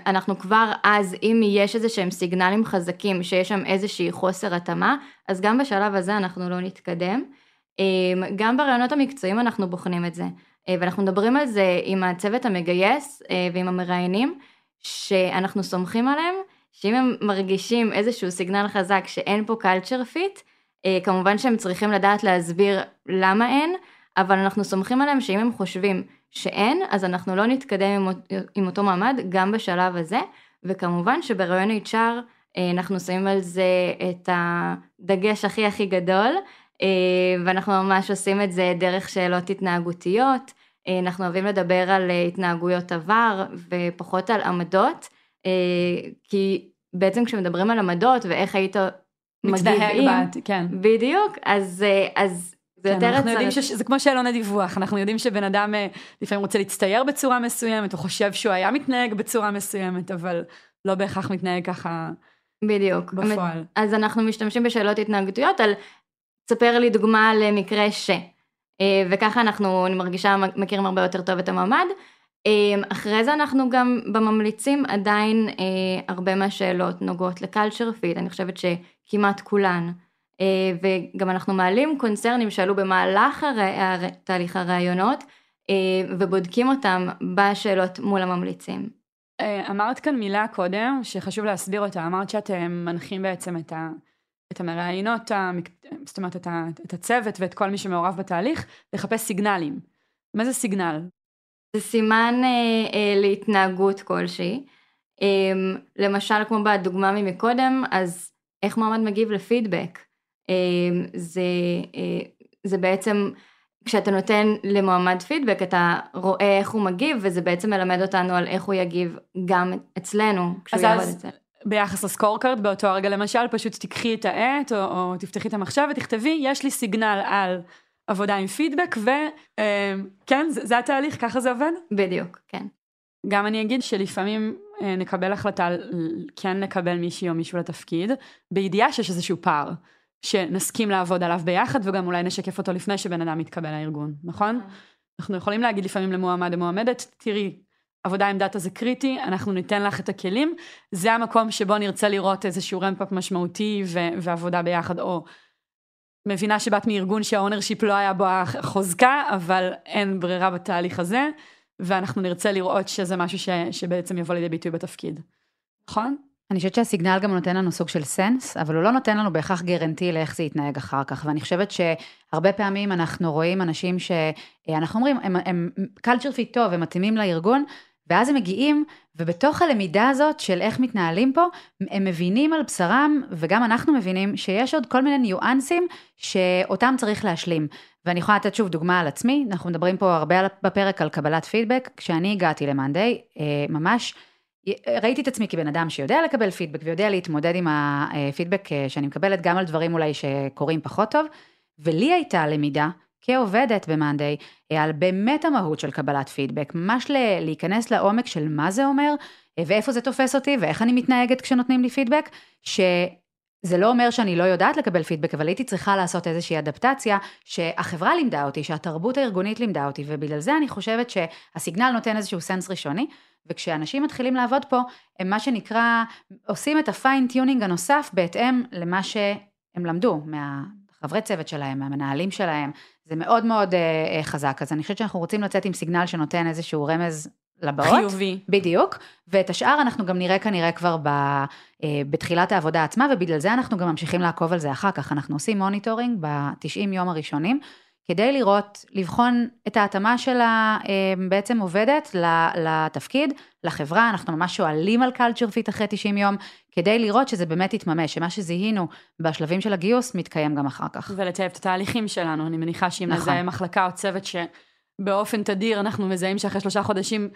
אנחנו כבר אז, אם יש איזה שהם סיגנלים חזקים, שיש שם איזושהי חוסר התאמה, אז גם בשלב הזה אנחנו לא נתקדם. גם ברעיונות המקצועיים אנחנו בוחנים את זה, ואנחנו מדברים על זה עם הצוות המגייס ועם המראיינים, שאנחנו סומכים עליהם, שאם הם מרגישים איזשהו סיגנל חזק שאין פה culture fit, כמובן שהם צריכים לדעת להסביר למה אין, אבל אנחנו סומכים עליהם שאם הם חושבים שאין, אז אנחנו לא נתקדם עם, עם אותו מעמד גם בשלב הזה, וכמובן שברעיון HR אה, אנחנו שמים על זה את הדגש הכי הכי גדול, אה, ואנחנו ממש עושים את זה דרך שאלות התנהגותיות, אה, אנחנו אוהבים לדבר על התנהגויות עבר ופחות על עמדות, כי בעצם כשמדברים על עמדות ואיך היית מגיב עם, כן. בדיוק, אז, אז זה כן, יותר אנחנו. יודעים שזה כמו שאלון הדיווח, אנחנו יודעים שבן אדם אה, לפעמים רוצה להצטייר בצורה מסוימת, הוא חושב שהוא היה מתנהג בצורה מסוימת, אבל לא בהכרח מתנהג ככה בדיוק. בפועל. אז אנחנו משתמשים בשאלות התנהגותיות על, תספר לי דוגמה למקרה ש. אה, וככה אנחנו, אני מרגישה, מכירים הרבה יותר טוב את המעמד. אה, אחרי זה אנחנו גם בממליצים עדיין הרבה מהשאלות נוגעות לקלצ'ר פיד, אני חושבת שכמעט כולן. אה, וגם אנחנו מעלים קונצרנים שעלו במהלך הר... תהליך הראיונות אה, ובודקים אותם בשאלות מול הממליצים. אה, אמרת כאן מילה קודם שחשוב להסביר אותה, אמרת שאתם מנחים בעצם את, ה, את המראיינות, זאת אומרת את, ה, את הצוות ואת כל מי שמעורב בתהליך, לחפש סיגנלים. מה זה סיגנל? זה סימן אה, אה, להתנהגות כלשהי. אה, למשל כמו בדוגמה ממקודם, אז איך מועמד מגיב לפידבק. אמ, זה, אה, זה בעצם, כשאתה נותן למועמד פידבק, אתה רואה איך הוא מגיב, וזה בעצם מלמד אותנו על איך הוא יגיב גם אצלנו, כשהוא יעבוד אצלנו. ביחס לסקורקארד באותו הרגע למשל, פשוט תיקחי את העט, או, או תפתחי את המחשב ותכתבי, יש לי סיגנל על עבודה עם פידבק, וכן, זה, זה התהליך, ככה זה עובד? בדיוק, כן. גם אני אגיד שלפעמים אה, נקבל החלטה כן לקבל מישהי או מישהו לתפקיד, בידיעה שיש איזשהו פער. שנסכים לעבוד עליו ביחד וגם אולי נשקף אותו לפני שבן אדם מתקבל לארגון, נכון? נכון? אנחנו יכולים להגיד לפעמים למועמד או מועמדת, תראי, עבודה עם דאטה זה קריטי, אנחנו ניתן לך את הכלים, זה המקום שבו נרצה לראות איזשהו רמפאפ משמעותי ו- ועבודה ביחד, או מבינה שבאת מארגון שה ownership לא היה בו החוזקה, אבל אין ברירה בתהליך הזה, ואנחנו נרצה לראות שזה משהו ש- שבעצם יבוא לידי ביטוי בתפקיד, נכון? אני חושבת שה signal גם נותן לנו סוג של sense, אבל הוא לא נותן לנו בהכרח guarantee לאיך זה יתנהג אחר כך. ואני חושבת שהרבה פעמים אנחנו רואים אנשים שאנחנו אומרים, הם, הם culture fit טוב, הם מתאימים לארגון, ואז הם מגיעים, ובתוך הלמידה הזאת של איך מתנהלים פה, הם מבינים על בשרם, וגם אנחנו מבינים שיש עוד כל מיני ניואנסים שאותם צריך להשלים. ואני יכולה לתת שוב דוגמה על עצמי, אנחנו מדברים פה הרבה בפרק על קבלת פידבק, כשאני הגעתי למאנדיי, אה, ממש, ראיתי את עצמי כבן אדם שיודע לקבל פידבק ויודע להתמודד עם הפידבק אה, שאני מקבלת גם על דברים אולי שקורים פחות טוב, ולי הייתה למידה כעובדת במאנדיי אה, על באמת המהות של קבלת פידבק, ממש להיכנס לעומק של מה זה אומר אה, ואיפה זה תופס אותי ואיך אני מתנהגת כשנותנים לי פידבק, שזה לא אומר שאני לא יודעת לקבל פידבק, אבל הייתי צריכה לעשות איזושהי אדפטציה שהחברה לימדה אותי, שהתרבות הארגונית לימדה אותי, ובגלל זה אני חושבת שה signal נותן איזשהו sense ראשוני, וכשאנשים מתחילים לעבוד פה, הם מה שנקרא, עושים את ה fine tuning הנוסף בהתאם למה שהם למדו מהחברי צוות שלהם, מהמנהלים שלהם, זה מאוד מאוד אה, חזק. אז אני חושבת שאנחנו רוצים לצאת עם signal שנותן איזשהו רמז לבאות. חיובי. בדיוק, ואת השאר אנחנו גם נראה כנראה כבר ב, אה, בתחילת העבודה עצמה, ובגלל זה אנחנו גם ממשיכים לעקוב על זה אחר כך. אנחנו עושים monitoring ב-90 יום הראשונים. כדי לראות, לבחון את ההתאמה שלה אה, בעצם עובדת לתפקיד, לחברה, אנחנו ממש שואלים על culture fit אחרי 90 יום, כדי לראות שזה באמת יתממש, שמה שזיהינו בשלבים של הגיוס מתקיים גם אחר כך. ולטייב את התהליכים שלנו, אני מניחה שאם נכון. נזהה מחלקה או צוות שבאופן תדיר אנחנו מזהים שאחרי שלושה חודשים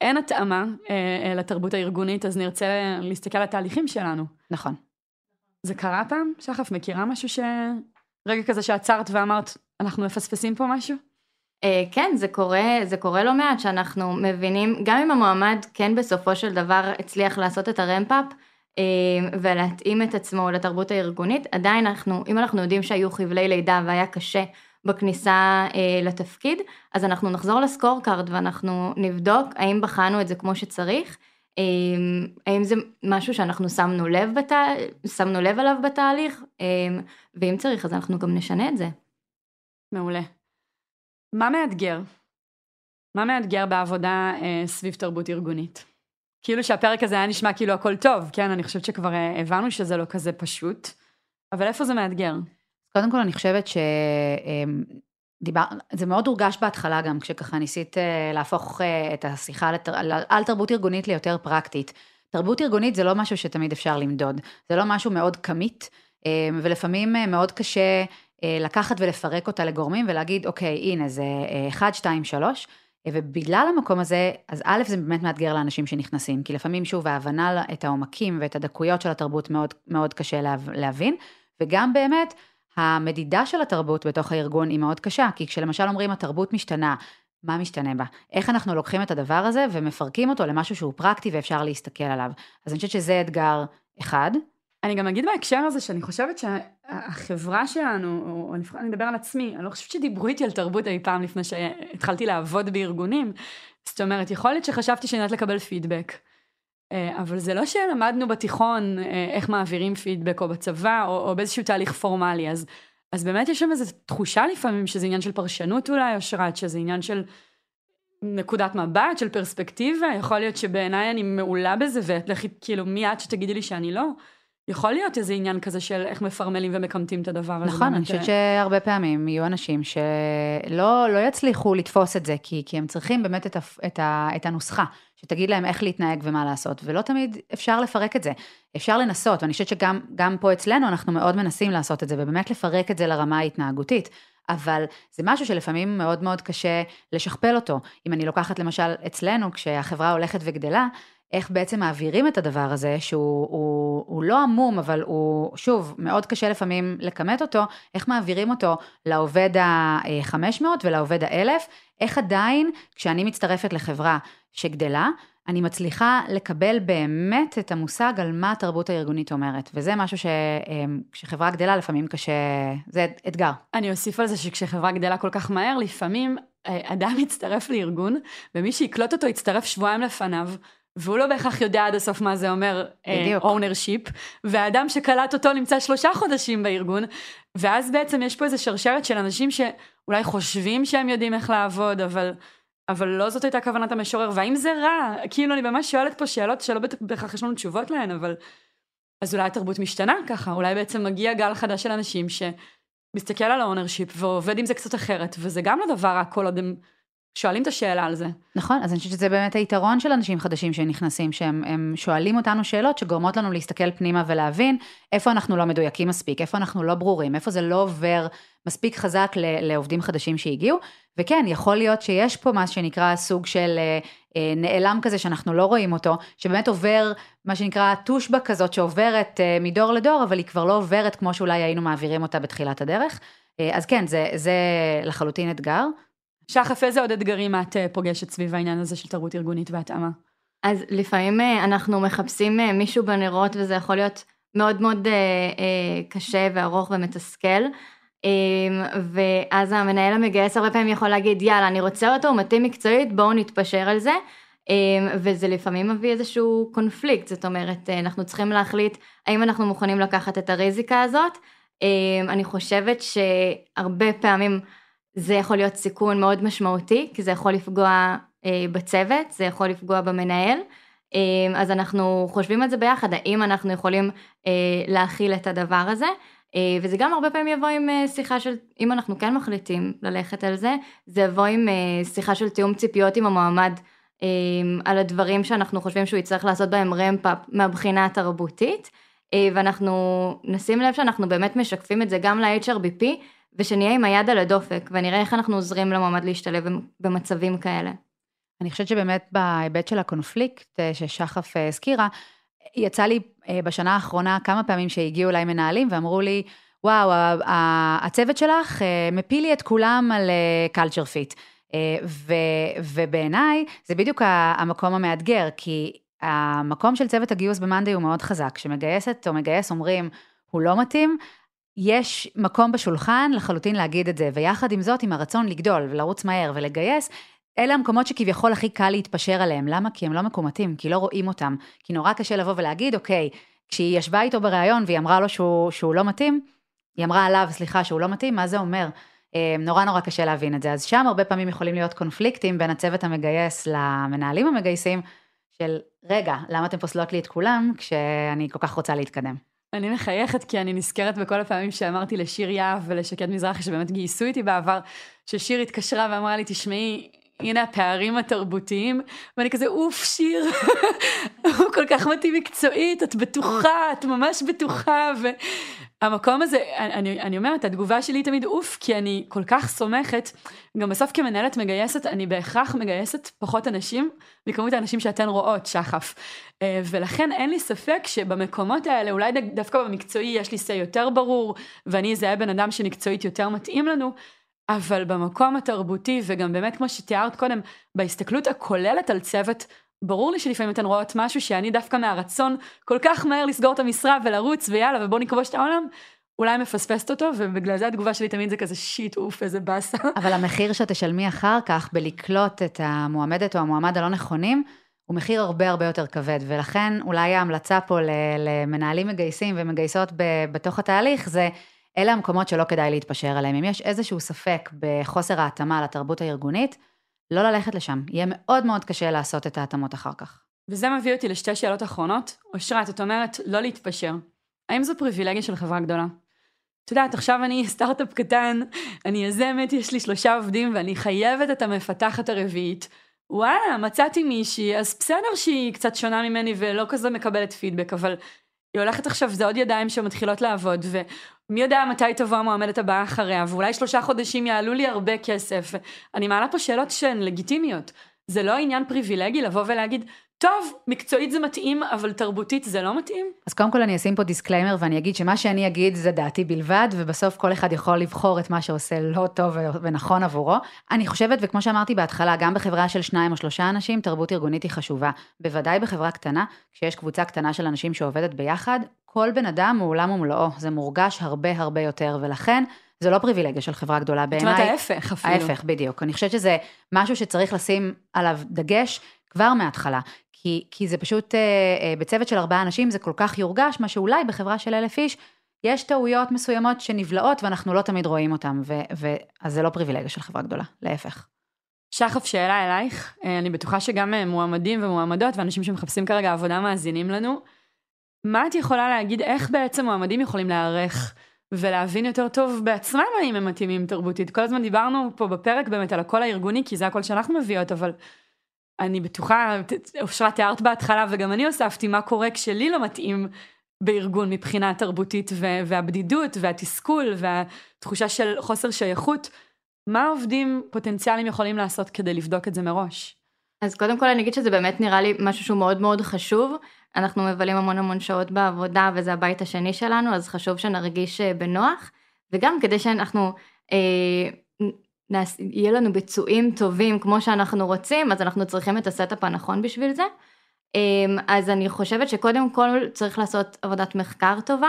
אין התאמה אה, אה, לתרבות הארגונית, אז נרצה להסתכל על התהליכים שלנו. נכון. זה קרה פעם? שחף, מכירה משהו ש... רגע כזה שעצרת ואמרת, אנחנו מפספסים פה משהו? Uh, כן, זה קורה, זה קורה לא מעט שאנחנו מבינים, גם אם המועמד כן בסופו של דבר הצליח לעשות את הרמפאפ uh, ולהתאים את עצמו לתרבות הארגונית, עדיין אנחנו, אם אנחנו יודעים שהיו חבלי לידה והיה קשה בכניסה אה, לתפקיד, אז אנחנו נחזור ל score card ואנחנו נבדוק האם בחנו את זה כמו שצריך, האם זה משהו שאנחנו שמנו לב, בת... שמנו לב עליו בתהליך, ואם צריך אז אנחנו גם נשנה את זה. מעולה. מה מאתגר? מה מאתגר בעבודה אה, סביב תרבות ארגונית? כאילו שהפרק הזה היה נשמע כאילו הכל טוב, כן? אני חושבת שכבר אה, הבנו שזה לא כזה פשוט, אבל איפה זה מאתגר? קודם כל אני חושבת ש... אמ, דיבר, זה מאוד הורגש בהתחלה גם, כשככה ניסית אה, להפוך אה, את השיחה לתר, על תרבות ארגונית ליותר פרקטית. תרבות ארגונית זה לא משהו שתמיד אפשר למדוד, זה לא משהו מאוד כמית, אה, ולפעמים מאוד קשה לקחת ולפרק אותה לגורמים ולהגיד, אוקיי, הנה זה 1, 2, 3, ובגלל המקום הזה, אז א', זה באמת מאתגר לאנשים שנכנסים, כי לפעמים, שוב, ההבנה את העומקים ואת הדקויות של התרבות מאוד, מאוד קשה להבין, וגם באמת, המדידה של התרבות בתוך הארגון היא מאוד קשה, כי כשלמשל אומרים התרבות משתנה, מה משתנה בה? איך אנחנו לוקחים את הדבר הזה ומפרקים אותו למשהו שהוא פרקטי ואפשר להסתכל עליו. אז אני חושבת שזה אתגר אחד. אני גם אגיד בהקשר הזה שאני חושבת שהחברה שלנו, או לפחות אני אדבר על עצמי, אני לא חושבת שדיברו איתי על תרבות אי פעם לפני שהתחלתי לעבוד בארגונים. זאת אומרת, יכול להיות שחשבתי שאני יודעת לקבל פידבק. אה, אבל זה לא שלמדנו בתיכון אה, איך מעבירים פידבק או בצבא או, או באיזשהו תהליך פורמלי, אז, אז באמת יש שם איזו תחושה לפעמים שזה עניין של פרשנות אולי, אושרת, שזה עניין של נקודת מבט, של פרספקטיבה, יכול להיות שבעיניי אני מעולה בזה, ואת לכי כאילו מי את שתגידי לי שאני לא. יכול להיות איזה עניין כזה של איך מפרמלים ומקמטים את הדבר הזה. נכון, אני חושבת שהרבה פעמים יהיו אנשים שלא לא יצליחו לתפוס את זה, כי, כי הם צריכים באמת את, ה, את, ה, את הנוסחה, שתגיד להם איך להתנהג ומה לעשות, ולא תמיד אפשר לפרק את זה. אפשר לנסות, ואני חושבת שגם פה אצלנו אנחנו מאוד מנסים לעשות את זה, ובאמת לפרק את זה לרמה ההתנהגותית. אבל זה משהו שלפעמים מאוד מאוד קשה לשכפל אותו. אם אני לוקחת למשל אצלנו, כשהחברה הולכת וגדלה, איך בעצם מעבירים את הדבר הזה, שהוא הוא, הוא לא עמום, אבל הוא, שוב, מאוד קשה לפעמים לכמת אותו, איך מעבירים אותו לעובד ה-500 ולעובד ה-1000, איך עדיין, כשאני מצטרפת לחברה שגדלה, אני מצליחה לקבל באמת את המושג על מה התרבות הארגונית אומרת, וזה משהו שכשחברה גדלה לפעמים קשה, זה אתגר. אני אוסיף על זה שכשחברה גדלה כל כך מהר, לפעמים אה, אדם מצטרף לארגון, ומי שיקלוט אותו יצטרף שבועיים לפניו. והוא לא בהכרח יודע עד הסוף מה זה אומר ownership, אה, והאדם שקלט אותו נמצא שלושה חודשים בארגון, ואז בעצם יש פה איזה שרשרת של אנשים שאולי חושבים שהם יודעים איך לעבוד, אבל, אבל לא זאת הייתה כוונת המשורר, והאם זה רע? כאילו אני ממש שואלת פה שאלות שלא בהכרח יש לנו תשובות להן, אבל... אז אולי התרבות משתנה ככה, אולי בעצם מגיע גל חדש של אנשים שמסתכל על ה ownership ועובד עם זה קצת אחרת, וזה גם לא דבר רע כל עוד הם... שואלים את השאלה על זה. נכון, אז אני חושבת שזה באמת היתרון של אנשים חדשים שנכנסים, שהם שואלים אותנו שאלות שגורמות לנו להסתכל פנימה ולהבין איפה אנחנו לא מדויקים מספיק, איפה אנחנו לא ברורים, איפה זה לא עובר מספיק חזק לעובדים חדשים שהגיעו, וכן, יכול להיות שיש פה מה שנקרא סוג של אה, אה, נעלם כזה שאנחנו לא רואים אותו, שבאמת עובר מה שנקרא טושבה כזאת שעוברת אה, מדור לדור, אבל היא כבר לא עוברת כמו שאולי היינו מעבירים אותה בתחילת הדרך. אז כן, זה, זה לחלוטין אתגר. שחף, איזה עוד אתגרים את אה, פוגשת סביב העניין הזה של תרבות ארגונית והתאמה? אז לפעמים אה, אנחנו מחפשים אה, מישהו בנרות וזה יכול להיות מאוד מאוד קשה וארוך ומתסכל. ואז המנהל המגייס הרבה פעמים יכול להגיד יאללה אני רוצה אותו הוא מתאים מקצועית בואו נתפשר על זה וזה לפעמים מביא איזשהו קונפליקט זאת אומרת אנחנו צריכים להחליט האם אנחנו מוכנים לקחת את הריזיקה הזאת אני חושבת שהרבה פעמים זה יכול להיות סיכון מאוד משמעותי, כי זה יכול לפגוע אה, בצוות, זה יכול לפגוע במנהל. אה, אז אנחנו חושבים על זה ביחד, האם אנחנו יכולים אה, להכיל את הדבר הזה. אה, וזה גם הרבה פעמים יבוא עם אה, שיחה של, אם אנחנו כן מחליטים ללכת על זה, זה יבוא עם אה, שיחה של תיאום ציפיות עם המועמד אה, על הדברים שאנחנו חושבים שהוא יצטרך לעשות בהם רמפאפ מהבחינה התרבותית. אה, ואנחנו נשים לב שאנחנו באמת משקפים את זה גם ל-HRBP ושנהיה עם היד על הדופק ונראה איך אנחנו עוזרים למועמד להשתלב במצבים כאלה. אני חושבת שבאמת בהיבט של הקונפליקט אה, ששחף אה, הזכירה, יצא לי אה, בשנה האחרונה כמה פעמים שהגיעו אליי מנהלים ואמרו לי, וואו, הצוות שלך מפיל לי את כולם על culture fit. ובעיניי זה בדיוק המקום המאתגר, כי המקום של צוות הגיוס במאנדי הוא מאוד חזק. כשמגייסת או מגייס אומרים, הוא לא מתאים, יש מקום בשולחן לחלוטין להגיד את זה, ויחד עם זאת, עם הרצון לגדול ולרוץ מהר ולגייס, אלה המקומות שכביכול הכי קל להתפשר עליהם. למה? כי הם לא מקומטים, כי לא רואים אותם. כי נורא קשה לבוא ולהגיד, אוקיי, כשהיא ישבה איתו בריאיון והיא אמרה לו שהוא, שהוא לא מתאים, היא אמרה עליו, סליחה, שהוא לא מתאים, מה זה אומר? אה, נורא נורא קשה להבין את זה. אז שם הרבה פעמים יכולים להיות קונפליקטים בין הצוות המגייס למנהלים המגייסים, של רגע, למה אתם פוסלות לי את כולם כשאני כל כך רוצה להתקדם? אני מחייכת כי אני נזכרת בכל הפעמים שאמרתי לשיר יהב ולשקד מזרחי שבאמת גייסו איתי בעבר, ששיר התקשרה ואמרה לי, תשמעי, הנה הפערים התרבותיים, ואני כזה, אוף, שיר, הוא כל כך מתאים מקצועית, את בטוחה, את ממש בטוחה, והמקום הזה, אני, אני אומרת, התגובה שלי תמיד אוף, כי אני כל כך סומכת, גם בסוף כמנהלת מגייסת, אני בהכרח מגייסת פחות אנשים מכמות האנשים שאתן רואות, שחף. אה, ולכן אין לי ספק שבמקומות האלה, אולי דווקא במקצועי יש לי say יותר ברור, ואני אזהה בן אדם שמקצועית יותר מתאים לנו, אבל במקום התרבותי, וגם באמת כמו שתיארת קודם, בהסתכלות הכוללת על צוות, ברור לי שלפעמים אתן רואות משהו שאני דווקא מהרצון כל כך מהר לסגור את המשרה ולרוץ ויאללה ובוא נכבוש את העולם, אולי מפספסת אותו, ובגלל זה התגובה שלי תמיד זה כזה שיט, אוף, איזה באסה. אבל המחיר שתשלמי אחר כך בלקלוט את המועמדת או המועמד הלא נכונים, הוא מחיר הרבה הרבה יותר כבד, ולכן אולי ההמלצה פה למנהלים מגייסים ומגייסות בתוך התהליך זה אלה המקומות שלא כדאי להתפשר עליהם. אם יש איזשהו ספק בחוסר ההתאמה לתרבות הארגונית, לא ללכת לשם. יהיה מאוד מאוד קשה לעשות את ההתאמות אחר כך. וזה מביא אותי לשתי שאלות אחרונות. אושרת, את אומרת לא להתפשר. האם זו פריבילגיה של חברה גדולה? את יודעת, עכשיו אני סטארט-אפ קטן, אני יזמת, יש לי שלושה עובדים ואני חייבת את המפתחת הרביעית. וואלה, מצאתי מישהי, אז בסדר שהיא קצת שונה ממני ולא כזה מקבלת פידבק, אבל היא הולכת עכשיו, זה עוד ידיים שמתחילות לעבוד, ומי יודע מתי תבוא המועמדת הבאה אחריה, ואולי שלושה חודשים יעלו לי הרבה כסף. אני מעלה פה שאלות שהן לגיטימיות. זה לא עניין פריבילגי לבוא ולהגיד, טוב, מקצועית זה מתאים, אבל תרבותית זה לא מתאים? אז קודם כל אני אשים פה disclaimer ואני אגיד שמה שאני אגיד זה דעתי בלבד, ובסוף כל אחד יכול לבחור את מה שעושה לו טוב ונכון עבורו. אני חושבת, וכמו שאמרתי בהתחלה, גם בחברה של שניים או שלושה אנשים, תרבות ארגונית היא חשובה. בוודאי בחברה קטנה, כשיש קבוצה קטנה של אנשים שעובדת ביחד, כל בן אדם הוא עולם ומלואו, זה מורגש הרבה הרבה יותר, ולכן... זה לא פריבילגיה של חברה גדולה בעיניי. זאת אומרת ההפך אפילו. ההפך, בדיוק. אני חושבת שזה משהו שצריך לשים עליו דגש כבר מההתחלה. כי, כי זה פשוט, אה, אה, בצוות של ארבעה אנשים זה כל כך יורגש, מה שאולי בחברה של אלף איש, יש טעויות מסוימות שנבלעות ואנחנו לא תמיד רואים אותן, ו, ו, אז זה לא פריבילגיה של חברה גדולה, להפך. שחף, שאלה אלייך, אה, אני בטוחה שגם אה, מועמדים ומועמדות ואנשים שמחפשים כרגע עבודה מאזינים לנו. מה את יכולה להגיד, איך בעצם מועמדים יכולים להיערך ולהבין יותר טוב בעצמם האם הם מתאימים תרבותית? כל הזמן דיברנו פה בפרק באמת על הקול הארגוני, כי זה הקול שאנחנו מביאות, אבל אני בטוחה, אושרת תיארת בהתחלה וגם אני הוספתי מה קורה כשלי לא מתאים בארגון מבחינה תרבותית והבדידות והתסכול והתחושה של חוסר שייכות. מה עובדים פוטנציאליים יכולים לעשות כדי לבדוק את זה מראש? אז קודם כל אני אגיד שזה באמת נראה לי משהו שהוא מאוד מאוד חשוב. אנחנו מבלים המון המון שעות בעבודה וזה הבית השני שלנו, אז חשוב שנרגיש אה, בנוח. וגם כדי שאנחנו אה, יהיה לנו ביצועים טובים כמו שאנחנו רוצים, אז אנחנו צריכים את ה setup הנכון בשביל זה. אמ, אז אני חושבת שקודם כל צריך לעשות עבודת מחקר טובה,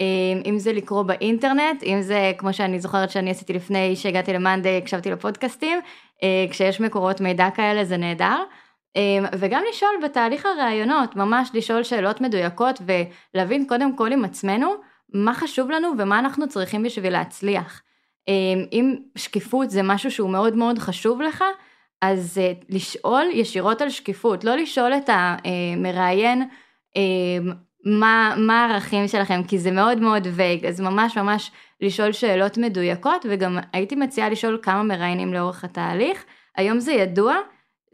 אמ, אם זה לקרוא באינטרנט, אם זה כמו שאני זוכרת שאני עשיתי לפני שהגעתי ל monday, הקשבתי לפודקאסטים, אה, כשיש מקורות מידע כאלה זה נהדר. אמ, וגם לשאול בתהליך הראיונות, ממש לשאול שאלות מדויקות ולהבין קודם כל עם עצמנו מה חשוב לנו ומה אנחנו צריכים בשביל להצליח. אמ, אם שקיפות זה משהו שהוא מאוד מאוד חשוב לך, אז אה, לשאול ישירות על שקיפות, לא לשאול את המראיין אמ, מה, מה הערכים שלכם, כי זה מאוד מאוד וייג, אז ממש ממש לשאול שאלות מדויקות, וגם הייתי מציעה לשאול כמה מראיינים לאורך התהליך. היום זה ידוע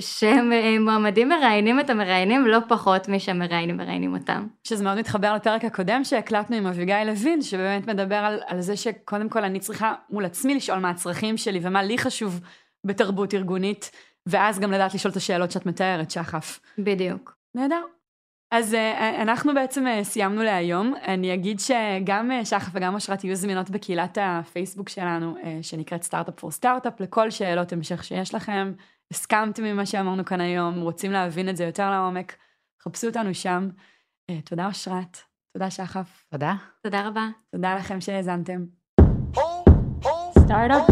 שמועמדים מראיינים את המראיינים לא פחות משהמראיינים מראיינים אותם. שזה מאוד מתחבר לפרק הקודם שהקלטנו עם אביגיל לוין, שבאמת מדבר על, על זה שקודם כל אני צריכה מול עצמי לשאול מה הצרכים שלי ומה לי חשוב בתרבות ארגונית, ואז גם לדעת לשאול את השאלות שאת מתארת, שחף. בדיוק. נהדר. אז uh, אנחנו בעצם סיימנו להיום. אני אגיד שגם שחף וגם אושרת יהיו זמינות בקהילת הפייסבוק שלנו, שנקראת סטארט-אפ פור סטארט-אפ, לכל שאלות המשך שיש לכם. הסכמתם ממה שאמרנו כאן היום, רוצים להבין את זה יותר לעומק, חפשו אותנו שם. אה, תודה אושרת, תודה שחף. תודה. תודה רבה. תודה לכם שהאזנתם. Startup